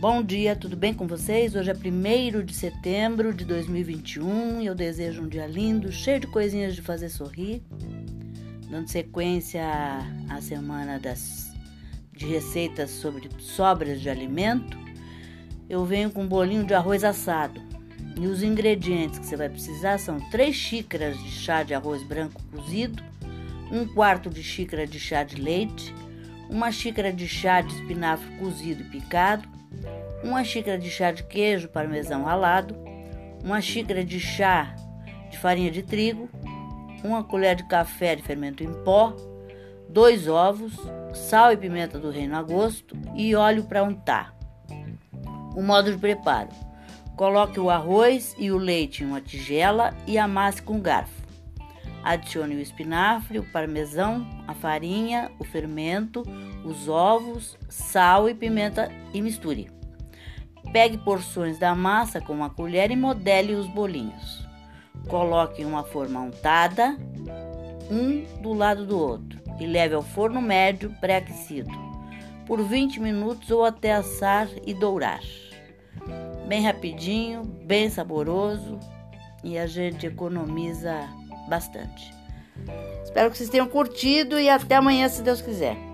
Bom dia, tudo bem com vocês? Hoje é 1 de setembro de 2021 e eu desejo um dia lindo, cheio de coisinhas de fazer sorrir. Dando sequência à semana das, de receitas sobre sobras de alimento, eu venho com um bolinho de arroz assado. E os ingredientes que você vai precisar são 3 xícaras de chá de arroz branco cozido, um quarto de xícara de chá de leite, uma xícara de chá de espinafre cozido e picado, uma xícara de chá de queijo parmesão ralado, uma xícara de chá de farinha de trigo, uma colher de café de fermento em pó, dois ovos, sal e pimenta do reino a gosto e óleo para untar. O modo de preparo: coloque o arroz e o leite em uma tigela e amasse com garfo. Adicione o espinafre, o parmesão, a farinha, o fermento, os ovos, sal e pimenta e misture. Pegue porções da massa com uma colher e modele os bolinhos. Coloque em uma forma untada, um do lado do outro, e leve ao forno médio pré-aquecido por 20 minutos ou até assar e dourar. Bem rapidinho, bem saboroso e a gente economiza bastante. Espero que vocês tenham curtido e até amanhã, se Deus quiser.